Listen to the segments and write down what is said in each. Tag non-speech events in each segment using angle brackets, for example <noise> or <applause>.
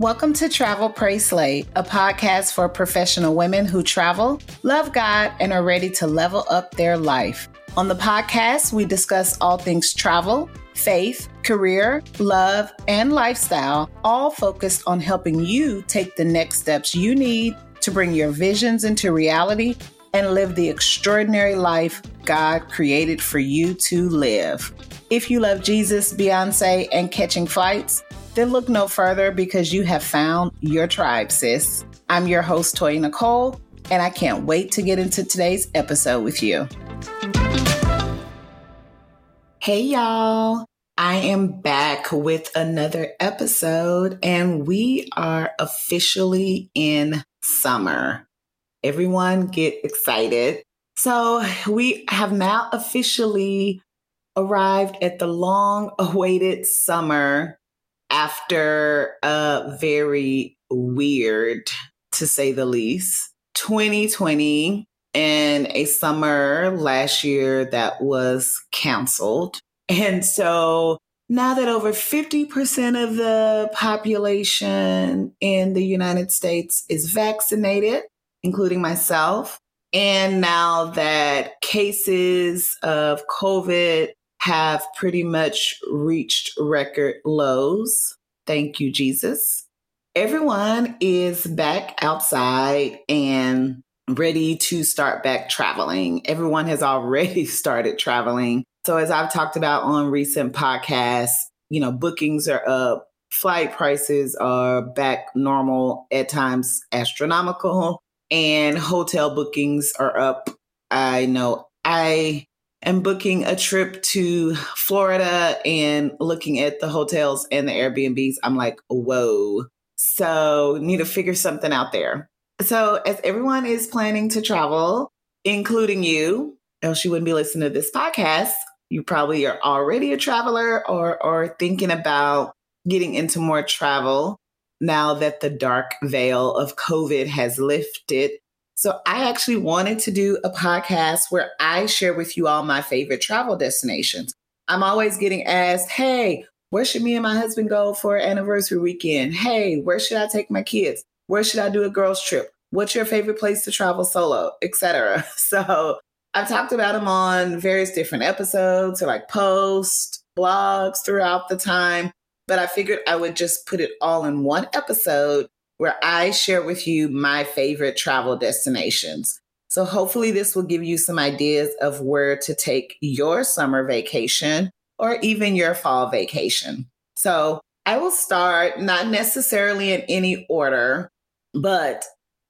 Welcome to Travel Pray Slay, a podcast for professional women who travel, love God, and are ready to level up their life. On the podcast, we discuss all things travel, faith, career, love, and lifestyle, all focused on helping you take the next steps you need to bring your visions into reality and live the extraordinary life God created for you to live. If you love Jesus, Beyonce, and catching flights, then look no further because you have found your tribe, sis. I'm your host, Toya Nicole, and I can't wait to get into today's episode with you. Hey, y'all. I am back with another episode, and we are officially in summer. Everyone get excited. So, we have now officially arrived at the long awaited summer after a very weird, to say the least, 2020 and a summer last year that was canceled. And so now that over 50% of the population in the United States is vaccinated, including myself, and now that cases of COVID have pretty much reached record lows. Thank you, Jesus. Everyone is back outside and ready to start back traveling. Everyone has already <laughs> started traveling. So, as I've talked about on recent podcasts, you know, bookings are up, flight prices are back normal, at times astronomical, and hotel bookings are up. I know I am booking a trip to Florida and looking at the hotels and the Airbnbs, I'm like, whoa. So, need to figure something out there. So, as everyone is planning to travel, including you, else you wouldn't be listening to this podcast. You probably are already a traveler or, or thinking about getting into more travel now that the dark veil of COVID has lifted so I actually wanted to do a podcast where I share with you all my favorite travel destinations. I'm always getting asked, hey, where should me and my husband go for anniversary weekend? Hey, where should I take my kids? Where should I do a girls trip? What's your favorite place to travel solo, <laughs> etc. So I've talked about them on various different episodes or like posts, blogs throughout the time, but I figured I would just put it all in one episode where I share with you my favorite travel destinations. So hopefully, this will give you some ideas of where to take your summer vacation or even your fall vacation. So I will start not necessarily in any order, but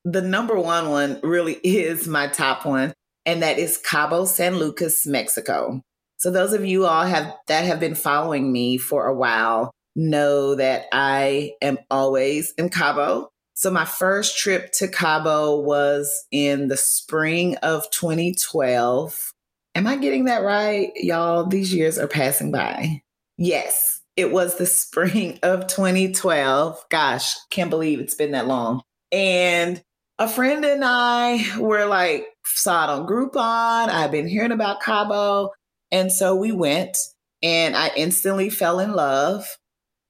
the number one one really <laughs> is my top one, and that is Cabo San Lucas, Mexico. So those of you all have that have been following me for a while know that I am always in Cabo. So my first trip to Cabo was in the spring of 2012. Am I getting that right? Y'all, these years are passing by. Yes, it was the <laughs> spring of 2012. Gosh, can't believe it's been that long. And a friend and I were like, saw it on Groupon. I've been hearing about Cabo. And so we went and I instantly fell in love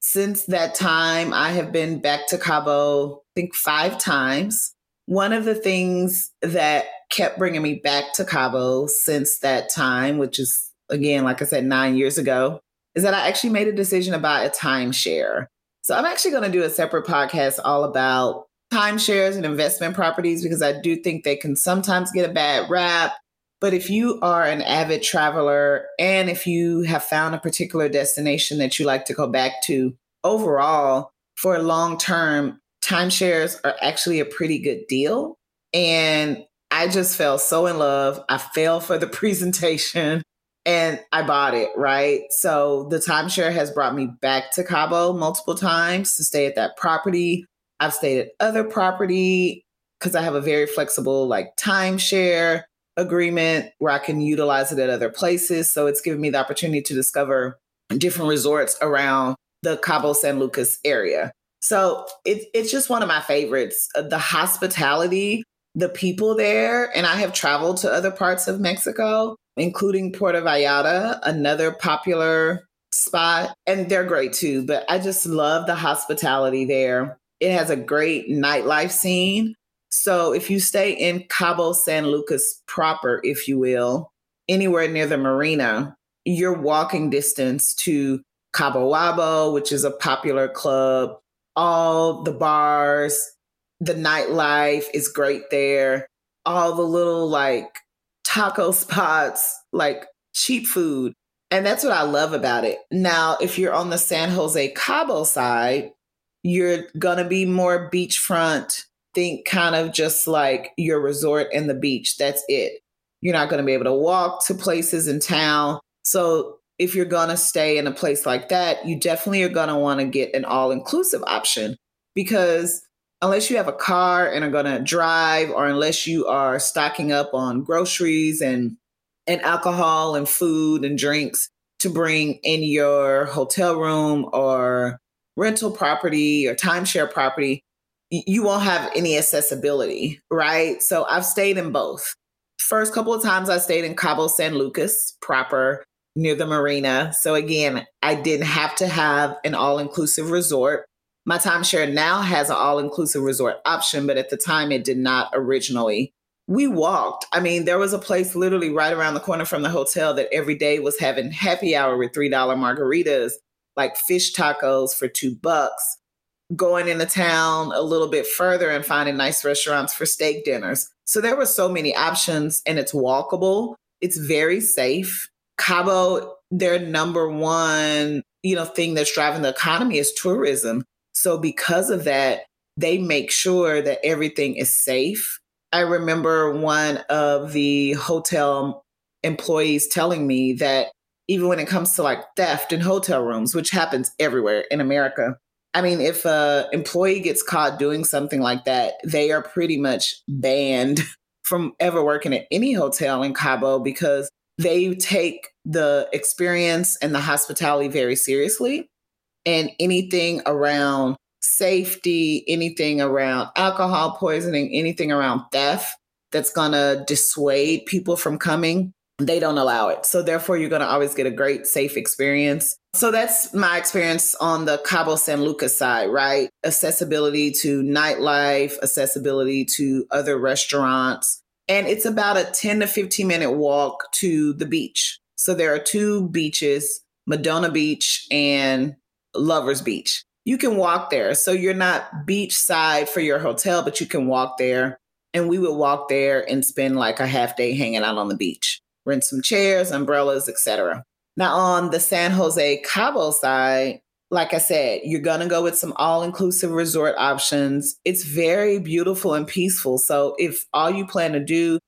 since that time, I have been back to Cabo, I think five times. One of the things that kept bringing me back to Cabo since that time, which is again, like I said, nine years ago, is that I actually made a decision about a timeshare. So I'm actually going to do a separate podcast all about timeshares and investment properties because I do think they can sometimes get a bad rap. But if you are an avid traveler and if you have found a particular destination that you like to go back to, overall, for long term, timeshares are actually a pretty good deal. And I just fell so in love. I fell for the <laughs> presentation and I bought it, right? So the timeshare has brought me back to Cabo multiple times to stay at that property. I've stayed at other property because I have a very flexible like timeshare agreement where I can utilize it at other places. So it's given me the opportunity to discover different resorts around the Cabo San Lucas area. So it, it's just one of my favorites. Uh, the hospitality, the people there, and I have traveled to other parts of Mexico, including Puerto Vallarta, another popular spot, and they're great too. But I just love the hospitality there. It has a great nightlife scene. So if you stay in Cabo San Lucas proper, if you will, anywhere near the marina, you're walking distance to Cabo Wabo, which is a popular club. All the bars, the nightlife is great there. All the little like taco spots, like cheap food. And that's what I love about it. Now, if you're on the San Jose Cabo side, you're going to be more beachfront. Think kind of just like your resort and the beach. That's it. You're not going to be able to walk to places in town. So, if you're going to stay in a place like that, you definitely are going to want to get an all inclusive option because unless you have a car and are going to drive or unless you are stocking up on groceries and and alcohol and food and drinks to bring in your hotel room or rental property or timeshare property you won't have any accessibility right so i've stayed in both first couple of times i stayed in cabo san lucas proper near the marina so again i didn't have to have an all-inclusive resort my timeshare now has an all inclusive resort option, but at the time it did not originally. We walked. I mean, there was a place literally right around the corner from the hotel that every day was having happy hour with $3 margaritas, like fish tacos for two bucks. Going into town a little bit further and finding nice restaurants for steak dinners. So there were so many options and it's walkable. It's very safe. Cabo, their number one, you know, thing that's driving the economy is tourism. So, because of that, they make sure that everything is safe. I remember one of the hotel employees telling me that even when it comes to like theft in hotel rooms, which happens everywhere in America, I mean, if a employee gets caught doing something like that, they are pretty much banned <laughs> from ever working at any hotel in Cabo because they take the experience and the hospitality very seriously. And anything around safety, anything around alcohol poisoning, anything around theft that's going to dissuade people from coming, they don't allow it. So therefore you're going to always get a great safe experience. So that's my experience on the Cabo San Lucas side, right? Accessibility to nightlife, accessibility to other restaurants. And it's about a 10 to 15 minute walk to the beach. So there are two beaches, Medano Beach and Lovers Beach. You can walk there. So you're not beachside for your hotel, but you can walk there. And we would walk there and spend like a half day hanging out on the beach, rent some chairs, umbrellas, etc. Now on the San Jose Cabo side, like I said, you're going to go with some all inclusive resort options. It's very beautiful and peaceful. So if all you plan to do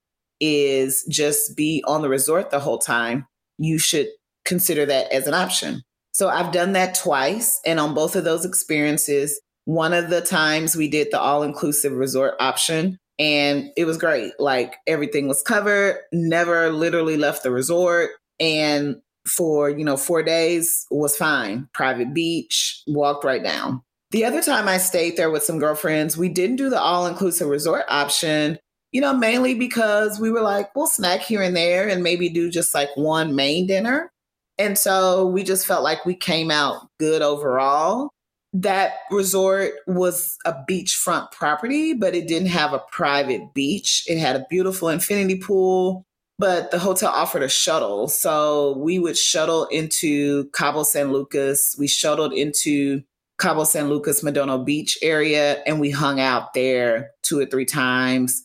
is just be on the resort the whole time, you should consider that as an option. So I've done that twice. And on both of those experiences, one of the times we did the all inclusive resort option and it was great. Like everything was covered, never literally left the resort. And for, you know, four days was fine. Private beach, walked right down. The other time I stayed there with some girlfriends, we didn't do the all inclusive resort option, you know, mainly because we were like, we'll snack here and there and maybe do just like one main dinner. And so we just felt like we came out good overall. That resort was a beachfront property, but it didn't have a private beach. It had a beautiful infinity pool, but the hotel offered a shuttle. So we would shuttle into Cabo San Lucas. We shuttled into Cabo San Lucas, Medano Beach area, and we hung out there two or three times.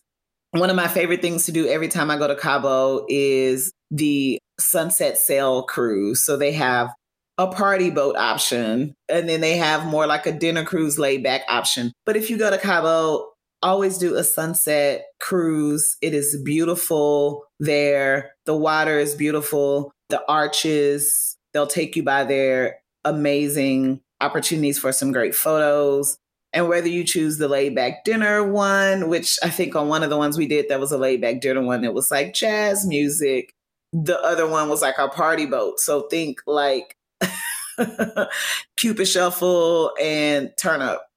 One of my favorite things to do every time I go to Cabo is the sunset sail cruise. So they have a party boat option, and then they have more like a dinner cruise laid back option. But if you go to Cabo, always do a sunset cruise. It is beautiful there. The water is beautiful. The arches, they'll take you by their amazing opportunities for some great photos. And whether you choose the laid back dinner one, which I think on one of the ones we did, that was a laid back dinner one, it was like jazz music the other one was like our party boat. So think like <laughs> Cupid Shuffle and Turn Up.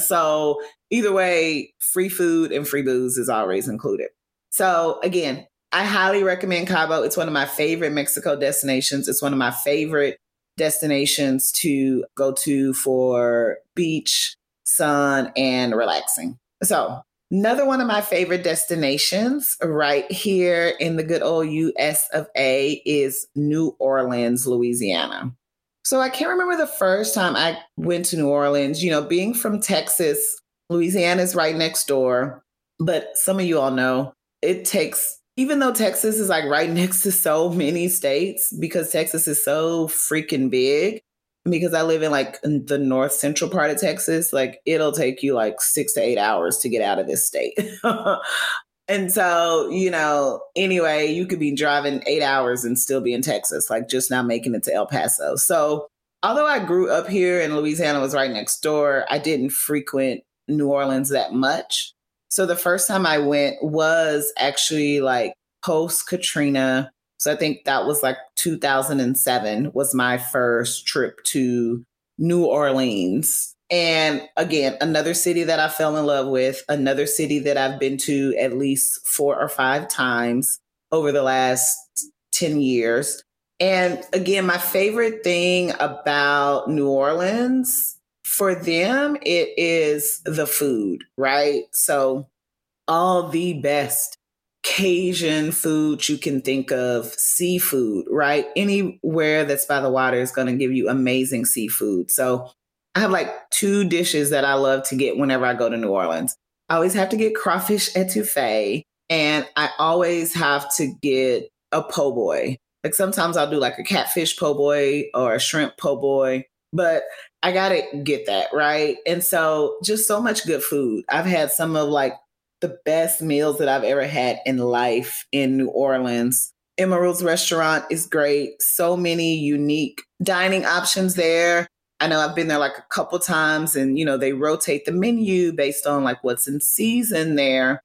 So either way, free food and free booze is always included. So again, I highly recommend Cabo. It's one of my favorite Mexico destinations. It's one of my favorite destinations to go to for beach sun, and relaxing. So, another one of my favorite destinations right here in the good old US of A is New Orleans, Louisiana. So, I can't remember the first time I went to New Orleans. You know, being from Texas, Louisiana is right next door. But some of you all know it takes, even though Texas is like right <laughs> next to so many states, because Texas is so freaking big, because I live in like the north central part of Texas, like it'll take you like six to eight hours to get out of this state. <laughs> and so, you know, anyway, you could be driving eight hours and still be in Texas, like just not making it to El Paso. So, although I grew up here and Louisiana was right next door, I didn't frequent New Orleans that much. So, the first time I went was actually like post Katrina so I think that was like 2007 was my first trip to New Orleans. And again, another city that I fell in love with, another city that I've been to at least four or five times over the last 10 years. And again, my favorite thing about New Orleans for them, it is the food, right? So all the best Cajun food you can think of, seafood, right? Anywhere that's by the water is going to give you amazing seafood. So I have like two dishes that I love to get whenever I go to New Orleans. I always have to get crawfish etouffee, and I always have to get a po' boy. Like sometimes I'll do like a catfish po' boy or a shrimp po' boy, but I gotta get that right. And so just so much good food. I've had some of like the best meals that I've ever had in life in New Orleans. Emeril's restaurant is great. So many unique dining options there. I know I've been there like a couple times and you know they rotate the menu based on like what's in season there.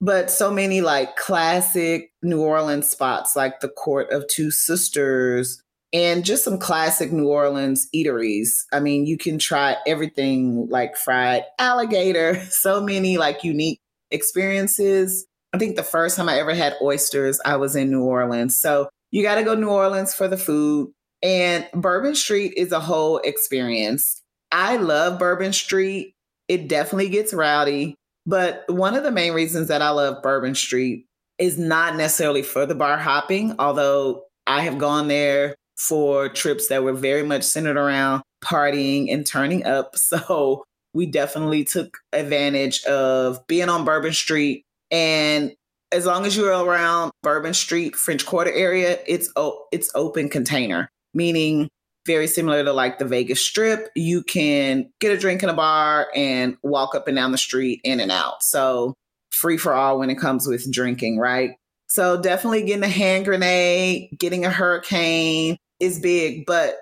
But so many like classic New Orleans spots like the Court of Two Sisters and just some classic New Orleans eateries. I mean, you can try everything like fried alligator, <laughs> so many like unique experiences. I think the first time I ever had oysters, I was in New Orleans. So you got to go New Orleans for the food. And Bourbon Street is a whole experience. I love Bourbon Street. It definitely gets rowdy. But one of the main reasons that I love Bourbon Street is not necessarily for the bar hopping, although I have gone there for trips that were very much centered around partying and turning up. <laughs> So we definitely took advantage of being on Bourbon Street. And as long as you're around Bourbon Street, French Quarter area, it's it's open container, meaning very similar to like the Vegas Strip. You can get a drink in a bar and walk up and down the street in and out. So free for all when it comes with drinking, right? So definitely getting a hand grenade, getting a hurricane is big, but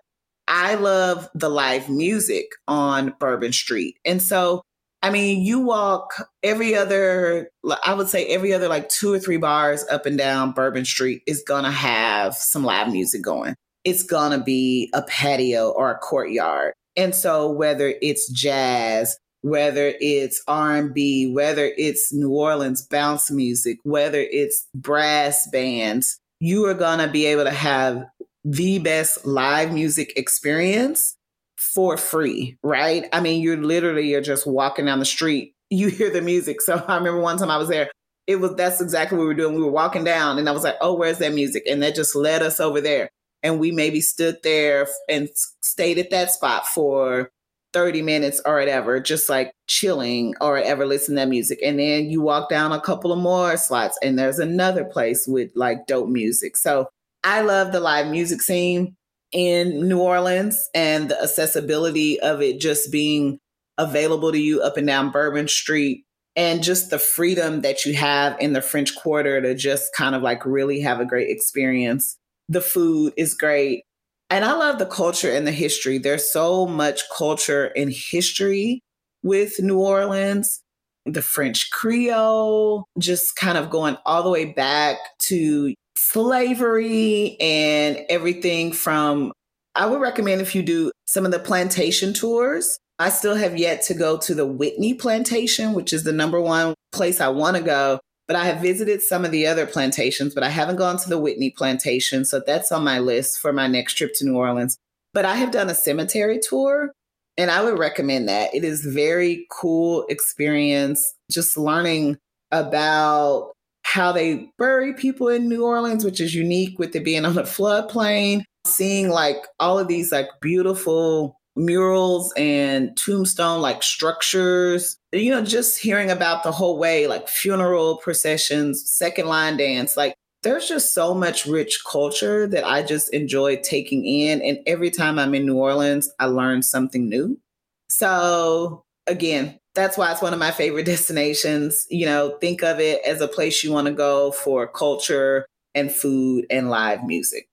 I love the live music on Bourbon Street. And so, I mean, you walk every other, I would say every other like two or three bars up and down Bourbon Street is going to have some live music going. It's going to be a patio or a courtyard. And so whether it's jazz, whether it's R&B, whether it's New Orleans bounce music, whether it's brass bands, you are going to be able to have the best live music experience for free, right? I mean, you're literally you're just walking down the street, you hear the music. So I remember one time I was there, it was that's exactly what we were doing. We were walking down and I was like, "Oh, where's that music?" And that just led us over there. And we maybe stood there and stayed at that spot for 30 minutes or whatever, just like chilling or ever listen to that music. And then you walk down a couple of more slots and there's another place with like dope music. So I love the live music scene in New Orleans and the accessibility of it just being available to you up and down Bourbon Street and just the freedom that you have in the French Quarter to just kind of like really have a great experience. The food is great. And I love the culture and the history. There's so much culture and history with New Orleans. The French Creole, just kind of going all the way back to slavery and everything from I would recommend if you do some of the plantation tours. I still have yet to go to the Whitney plantation, which is the number one place I want to go. But I have visited some of the other plantations, but I haven't gone to the Whitney plantation. So that's on my list for my next trip to New Orleans. But I have done a cemetery tour. And I would recommend that. It is very cool experience just learning about how they bury people in New Orleans, which is unique with it being on a floodplain, seeing like all of these like beautiful murals and tombstone like structures. You know, just hearing about the whole way, like funeral processions, second line dance, like there's just so much rich culture that I just enjoy taking in. And every time I'm in New Orleans, I learn something new. So, again, that's why it's one of my favorite <laughs> destinations. You know, think of it as a place you want to go for culture and food and live music.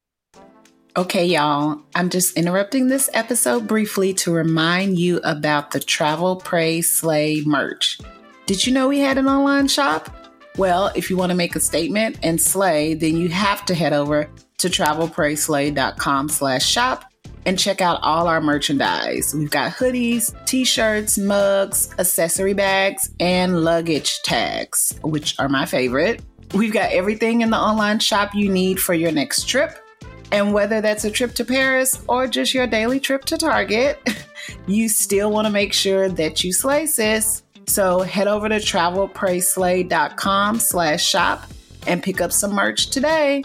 Okay, y'all, I'm just interrupting this episode briefly to remind you about the Travel Pray Slay merch. Did you know we had an online shop? Well, if you want to make a statement and slay, then you have to head over to travelprayslay.com slash shop and check out all our merchandise. We've got hoodies, t-shirts, mugs, accessory bags, and luggage tags, which are my favorite. We've got everything in the online shop you need for your next trip and whether that's a trip to Paris or just your daily trip to Target, <laughs> you still want to make sure that you slay, sis. So head over to travelprayslay.com slash shop and pick up some merch today.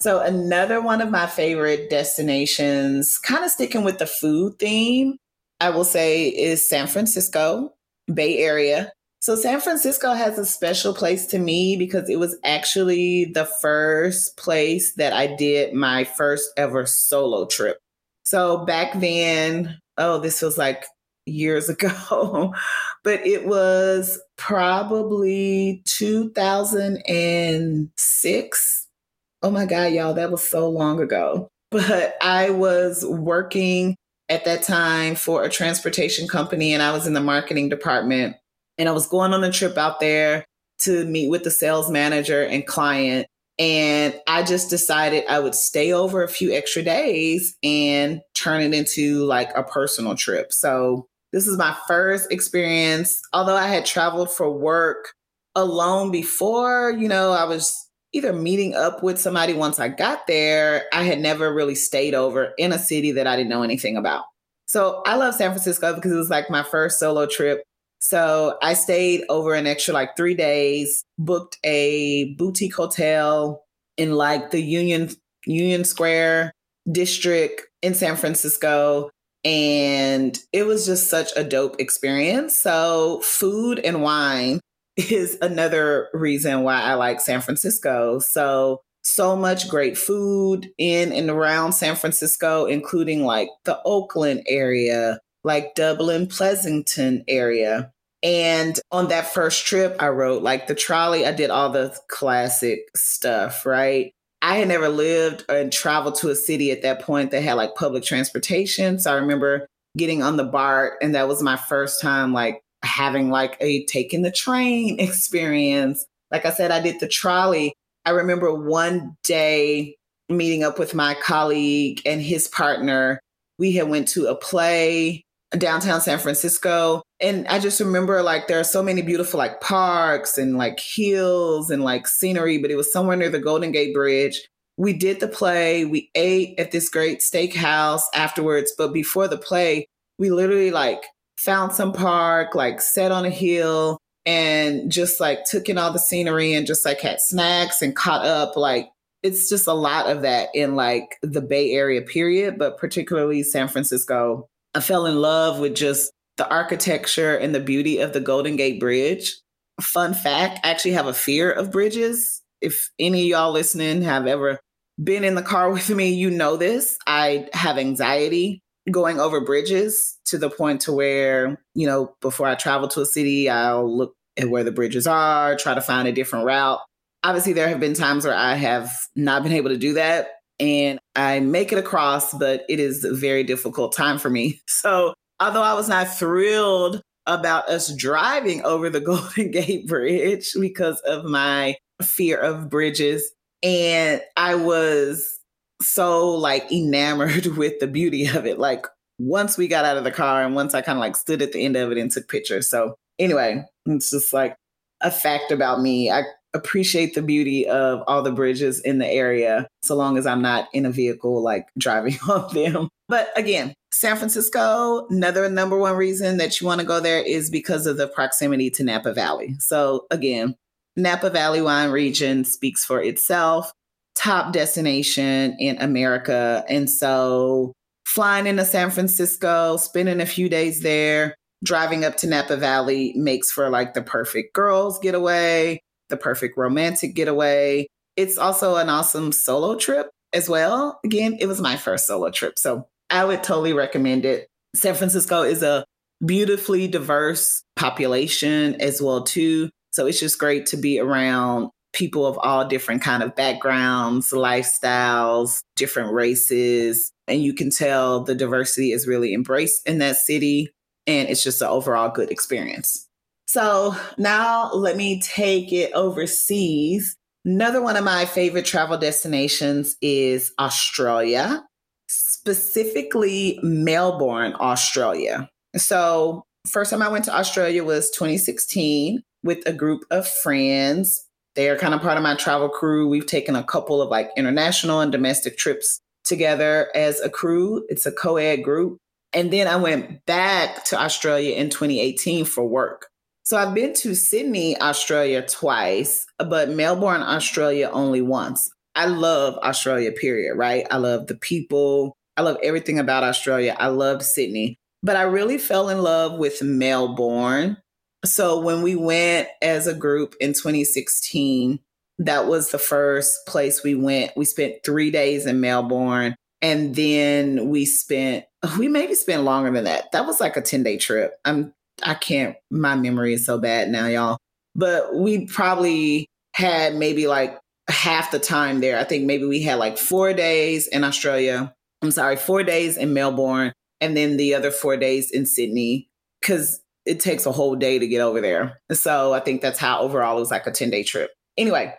So another one of my favorite destinations, kind of sticking with the food theme, I will say is San Francisco, Bay Area. So San Francisco has a special place to me because it was actually the first place that I did my first ever solo trip. So back then, oh, this was like years <laughs> ago, but it was probably 2006. Oh my God, y'all, that was so long ago. But I was working at that time for a transportation company and I was in the marketing department and I was going on a trip out there to meet with the sales manager and client. And I just decided I would stay over a few extra days and turn it into like a personal trip. So this is my first experience. Although I had traveled for work alone before, you know, I was either meeting up with somebody once I got there. I had never really stayed over in a city that I didn't know anything about. So I love San Francisco because it was like my first solo trip. So I stayed over an extra like three days, booked a boutique hotel in like the Union Union Square district in San Francisco. And it was just such a dope experience. So food and wine <laughs> is another reason why I like San Francisco. So so much great food in and around San Francisco, including like the Oakland area, like Dublin, Pleasanton area. And on that first trip, I wrote like the trolley. I did all the classic stuff, right? I had never lived and traveled to a city at that point that had like public transportation. So I remember getting on the BART, and that was my first time like having like a taking the train <laughs> experience. Like I said, I did the trolley. I remember one day meeting up with my colleague and his partner. We had went to a play downtown San Francisco. And I just remember like there are so many beautiful like parks and like hills and like scenery, but it was somewhere near the Golden Gate Bridge. We did the play, we ate at this great steakhouse afterwards, but before the play, we literally like found some park, like sat on a hill and just like took in all the scenery and just like had snacks and caught up. Like it's just a lot of that in like the Bay Area period, but particularly San Francisco I fell in love with just the architecture and the beauty of the Golden Gate Bridge. Fun fact I actually have a fear of bridges. If any of y'all listening have ever been in the car <laughs> with me, you know this. I have anxiety going over bridges to the point to where, you know, before I travel to a city, I'll look at where the bridges are, try to find a different route. Obviously, there have been times where I have not been able to do that and I make it across, but it is a very difficult time for me. <laughs> So, although I was not thrilled about us driving over the <laughs> Golden Gate Bridge because of my fear of bridges, and I was so like enamored <laughs> with the beauty of it. Like, once we got out of the car and once I kind of like stood at the end of it and took pictures. So, anyway, it's just like a fact about me. I appreciate the beauty of all the bridges in the area so long as I'm not in a vehicle like driving <laughs> on them. But again, San Francisco, another number one reason that you want to go there is because of the proximity to Napa Valley. So again, Napa Valley wine region speaks for itself, top destination in America. And so flying into San Francisco, spending a few days there, driving up to Napa Valley makes for like the perfect girls getaway, the perfect romantic getaway. It's also an awesome solo trip as well. Again, it was my first solo trip. So I would totally recommend it. San Francisco is a beautifully diverse population as well too. So it's just great to be around people of all different kind of backgrounds, lifestyles, different races, and you can tell the diversity is really embraced in that city and it's just an overall good experience. So now let me take it overseas. Another one of my favorite travel destinations is Australia specifically Melbourne, Australia. So, first time I went to Australia was 2016 with a group of friends. They are kind of part of my travel crew. We've taken a couple of like international and domestic trips together as a crew. It's a co ed group. And then I went back to Australia in 2018 for work. So I've been to Sydney, Australia twice, but Melbourne, Australia only once. I love Australia, period, right? I love the people. I love everything about Australia. I loved Sydney, but I really fell in love with Melbourne. So when we went as a group in 2016, that was the first place we went. We spent three days in Melbourne. And then we spent, <laughs> we maybe spent longer than that. That was like a 10 day trip. I'm, I can't, my memory is so bad now, y'all. But we probably had maybe like half the time there. I think maybe we had like four days in Australia I'm sorry, four days in Melbourne and then the other four days in Sydney because it takes a whole day to get over there. So I think that's how overall it was like a 10 day trip. Anyway,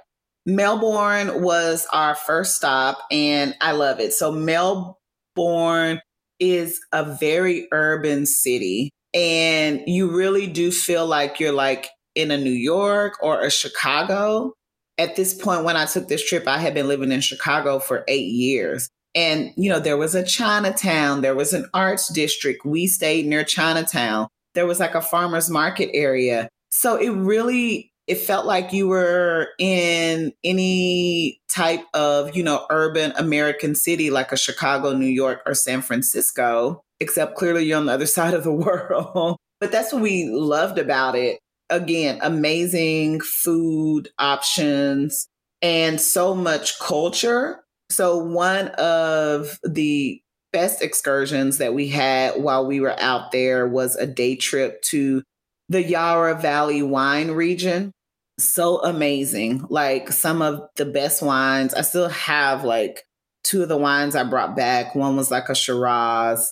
Melbourne was our first stop and I love it. So Melbourne is a very urban city and you really do feel like you're like in a New York or a Chicago. At this point, when I took this trip, I had been living in Chicago for eight years. And, you know, there was a Chinatown, there was an arts district. We stayed near Chinatown. There was like a farmer's market area. So it really, it felt like you were in any type of, you know, urban American city like a Chicago, New York, or San Francisco, except clearly you're on the other <laughs> side of the world. but that's what we loved about it. Again, amazing food options and so much culture so, one of the best excursions that we had while we were out there was a day trip to the Yarra Valley wine region. So amazing. Like some of the best wines. I still have like two of the wines I brought back. One was like a Shiraz.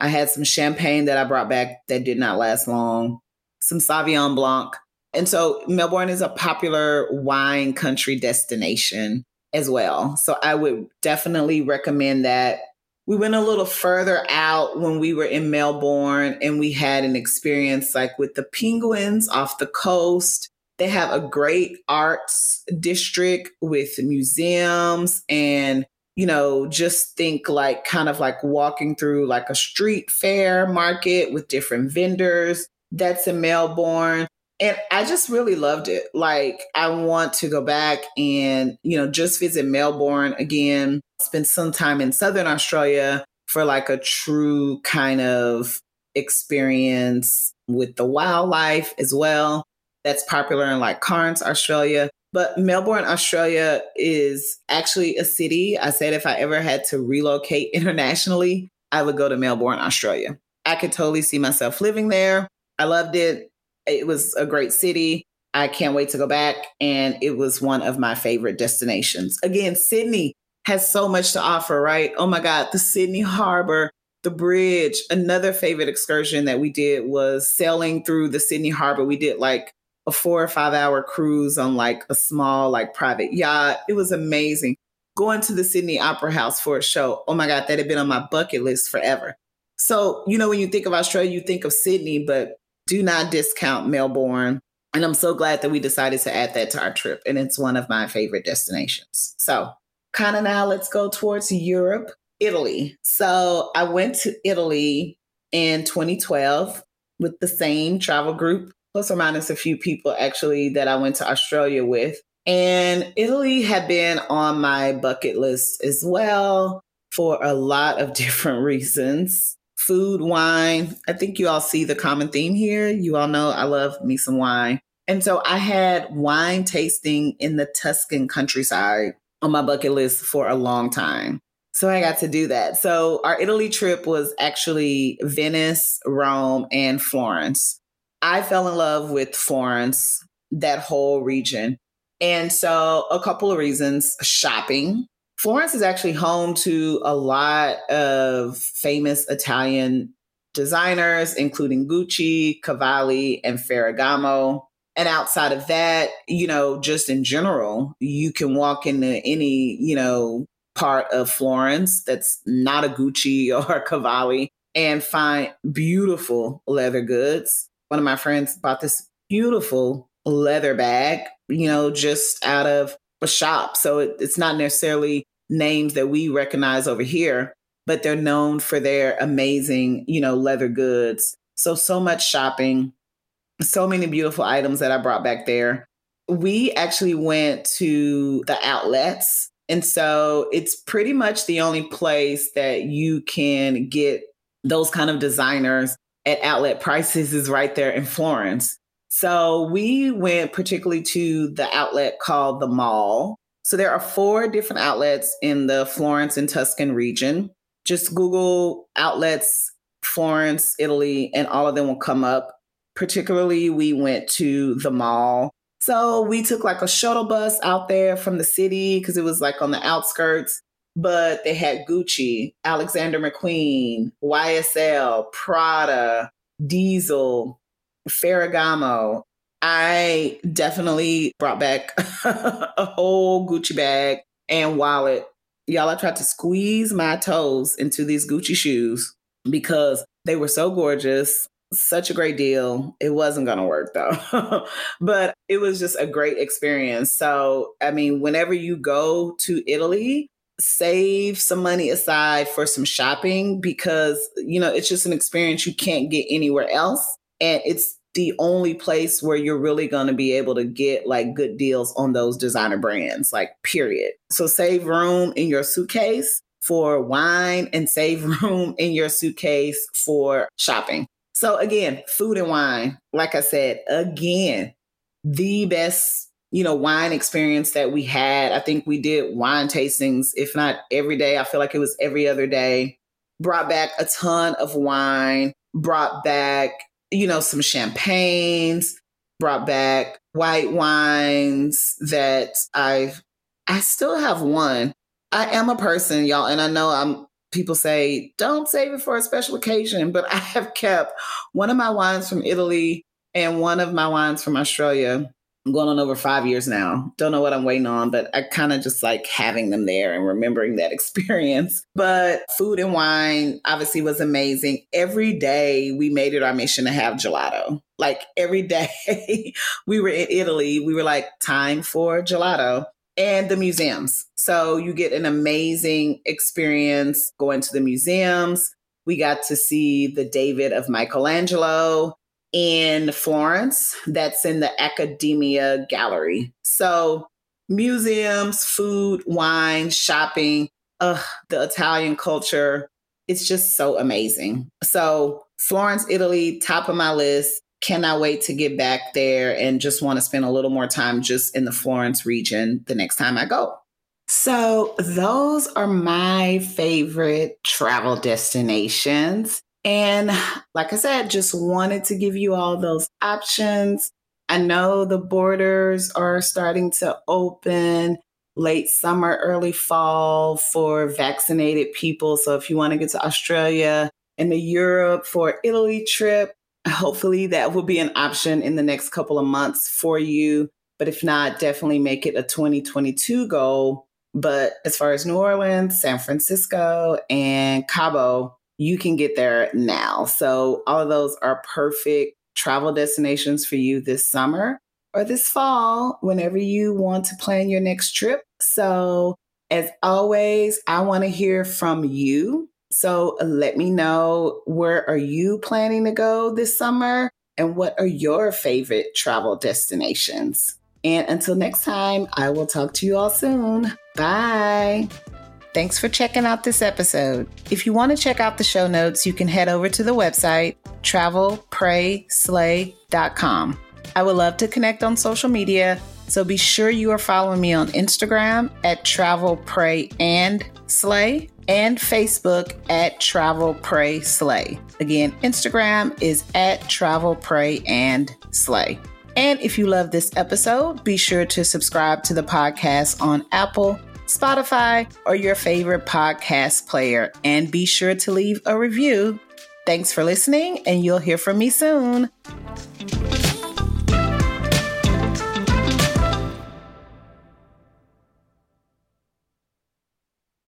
I had some champagne that I brought back that did not last long, some Sauvignon Blanc. And so Melbourne is a popular wine country destination as well. So I would definitely recommend that. We went a little further out when we were in Melbourne and we had an experience like with the penguins off the coast. They have a great arts district with museums and you know, just think like kind of like walking through like a street fair market with different vendors. That's in Melbourne and I just really loved it. Like, I want to go back and, you know, just visit Melbourne again, spend some time in Southern Australia for like a true kind of experience with the wildlife as well. That's popular in like Cairns, Australia. But Melbourne, Australia is actually a city. I said if I ever had to relocate <laughs> internationally, I would go to Melbourne, Australia. I could totally see myself living there. I loved it. It was a great city. I can't wait to go back. And it was one of my favorite destinations. Again, Sydney has so much to offer, right? Oh my God, the Sydney Harbor, the bridge. Another favorite excursion that we did was sailing through the Sydney Harbor. We did like a four or five hour cruise on like a small, like private yacht. It was amazing. Going to the Sydney Opera House for a show. Oh my God, that had been on my bucket list forever. So, you know, when you think of Australia, you think of Sydney, but do not discount Melbourne. And I'm so glad that we decided to add that to our trip. And it's one of my favorite destinations. So, kind of now, let's go towards Europe. Italy. So I went to Italy in 2012 with the same travel group, plus or minus a few people actually that I went to Australia with. And Italy had been on my bucket list as well for a lot of <laughs> different reasons. Food, wine. I think you all see the common theme here. You all know I love me some wine. And so I had wine tasting in the Tuscan countryside on my bucket list for a long time. So I got to do that. So our Italy trip was actually Venice, Rome, and Florence. I fell in love with Florence, that whole region. And so a couple of reasons shopping. Florence is actually home to a lot of famous Italian designers, including Gucci, Cavalli, and Ferragamo. And outside of that, you know, just in general, you can walk into any, you know, part of Florence that's not a Gucci <laughs> or a Cavalli and find beautiful leather goods. One of my friends bought this beautiful leather bag, you know, just out of a shop. So it, it's not necessarily names that we recognize over here, but they're known for their amazing, you know, leather goods. So, so much shopping so many beautiful items that I brought back there. We actually went to the outlets. And so it's pretty much the only place that you can get those kind of designers at outlet prices is right there in Florence. So we went particularly to the outlet called the Mall. So there are four different outlets in the Florence and Tuscan region. Just Google outlets Florence, Italy, and all of them will come up particularly we went to the mall. So we took like a shuttle bus out there from the city because it was like on the outskirts. But they had Gucci, Alexander McQueen, YSL, Prada, Diesel, Ferragamo. I definitely brought back <laughs> a whole Gucci bag and wallet. Y'all, I tried to squeeze my toes into these Gucci shoes because they were so gorgeous such a great deal. It wasn't going to work though, <laughs> but it was just a great experience. So, I mean, whenever you go to Italy, save some money aside for some shopping because, you know, it's just an experience you can't get anywhere else. And it's the only place where you're really going to be able to get like good deals on those designer brands, like, period. So, save room in your suitcase for wine and save <laughs> room in your suitcase for shopping. So again, food and wine, like I said, again, the best, you know, wine experience that we had. I think we did wine tastings, if not every day. I feel like it was every other day. Brought back a ton of wine, brought back, you know, some champagnes, brought back white wines that I've I still have one. I am a person, y'all, and I know I'm people say, don't save it for a special occasion. But <laughs> I have kept one of my wines from Italy and one of my wines from Australia. I'm going on over five years now. Don't know what I'm waiting on, but I kind of just like having them there and remembering that <laughs> experience. But food and wine obviously was amazing. Every day we made it our mission to have gelato. Like every <laughs> day we were in Italy, we were like, time for gelato and the museums. So you get an amazing experience going to the museums. We got to see the David of Michelangelo in Florence, that's in the Accademia Gallery. So museums, food, wine, shopping, ugh, the Italian culture. It's just so amazing. So Florence, Italy, top of my list cannot wait to get back there and just want to spend a little more time just in the Florence region the next time I go. So, those are my favorite travel destinations. And like I said, just wanted to give you all those options. I know the borders are starting to open late summer, early fall for vaccinated people. So, if you want to get to Australia and the Europe for Italy trip, hopefully that will be an option in the next couple of months for you. But if not, definitely make it a 2022 goal. But as far as New Orleans, San Francisco, and Cabo, you can get there now. So all of those are perfect travel destinations for you this summer or this fall, whenever you want to plan your next trip. So As always, I want to hear from you. So let me know where are you planning to go this summer and what are your favorite travel destinations? And until next time, I will talk to you all soon. Bye. Thanks for checking out this episode. If you want to check out the show notes, you can head over to the website travelprayslay.com. I would love to connect on social media, so be sure you are following me on Instagram at Travel and Facebook at Travel Pray Slay. Again, Instagram is at Travel. And if you love this episode, be sure to subscribe to the podcast on Apple, Spotify, or your favorite podcast player. And be sure to leave a review. Thanks for listening, and you'll hear from me soon.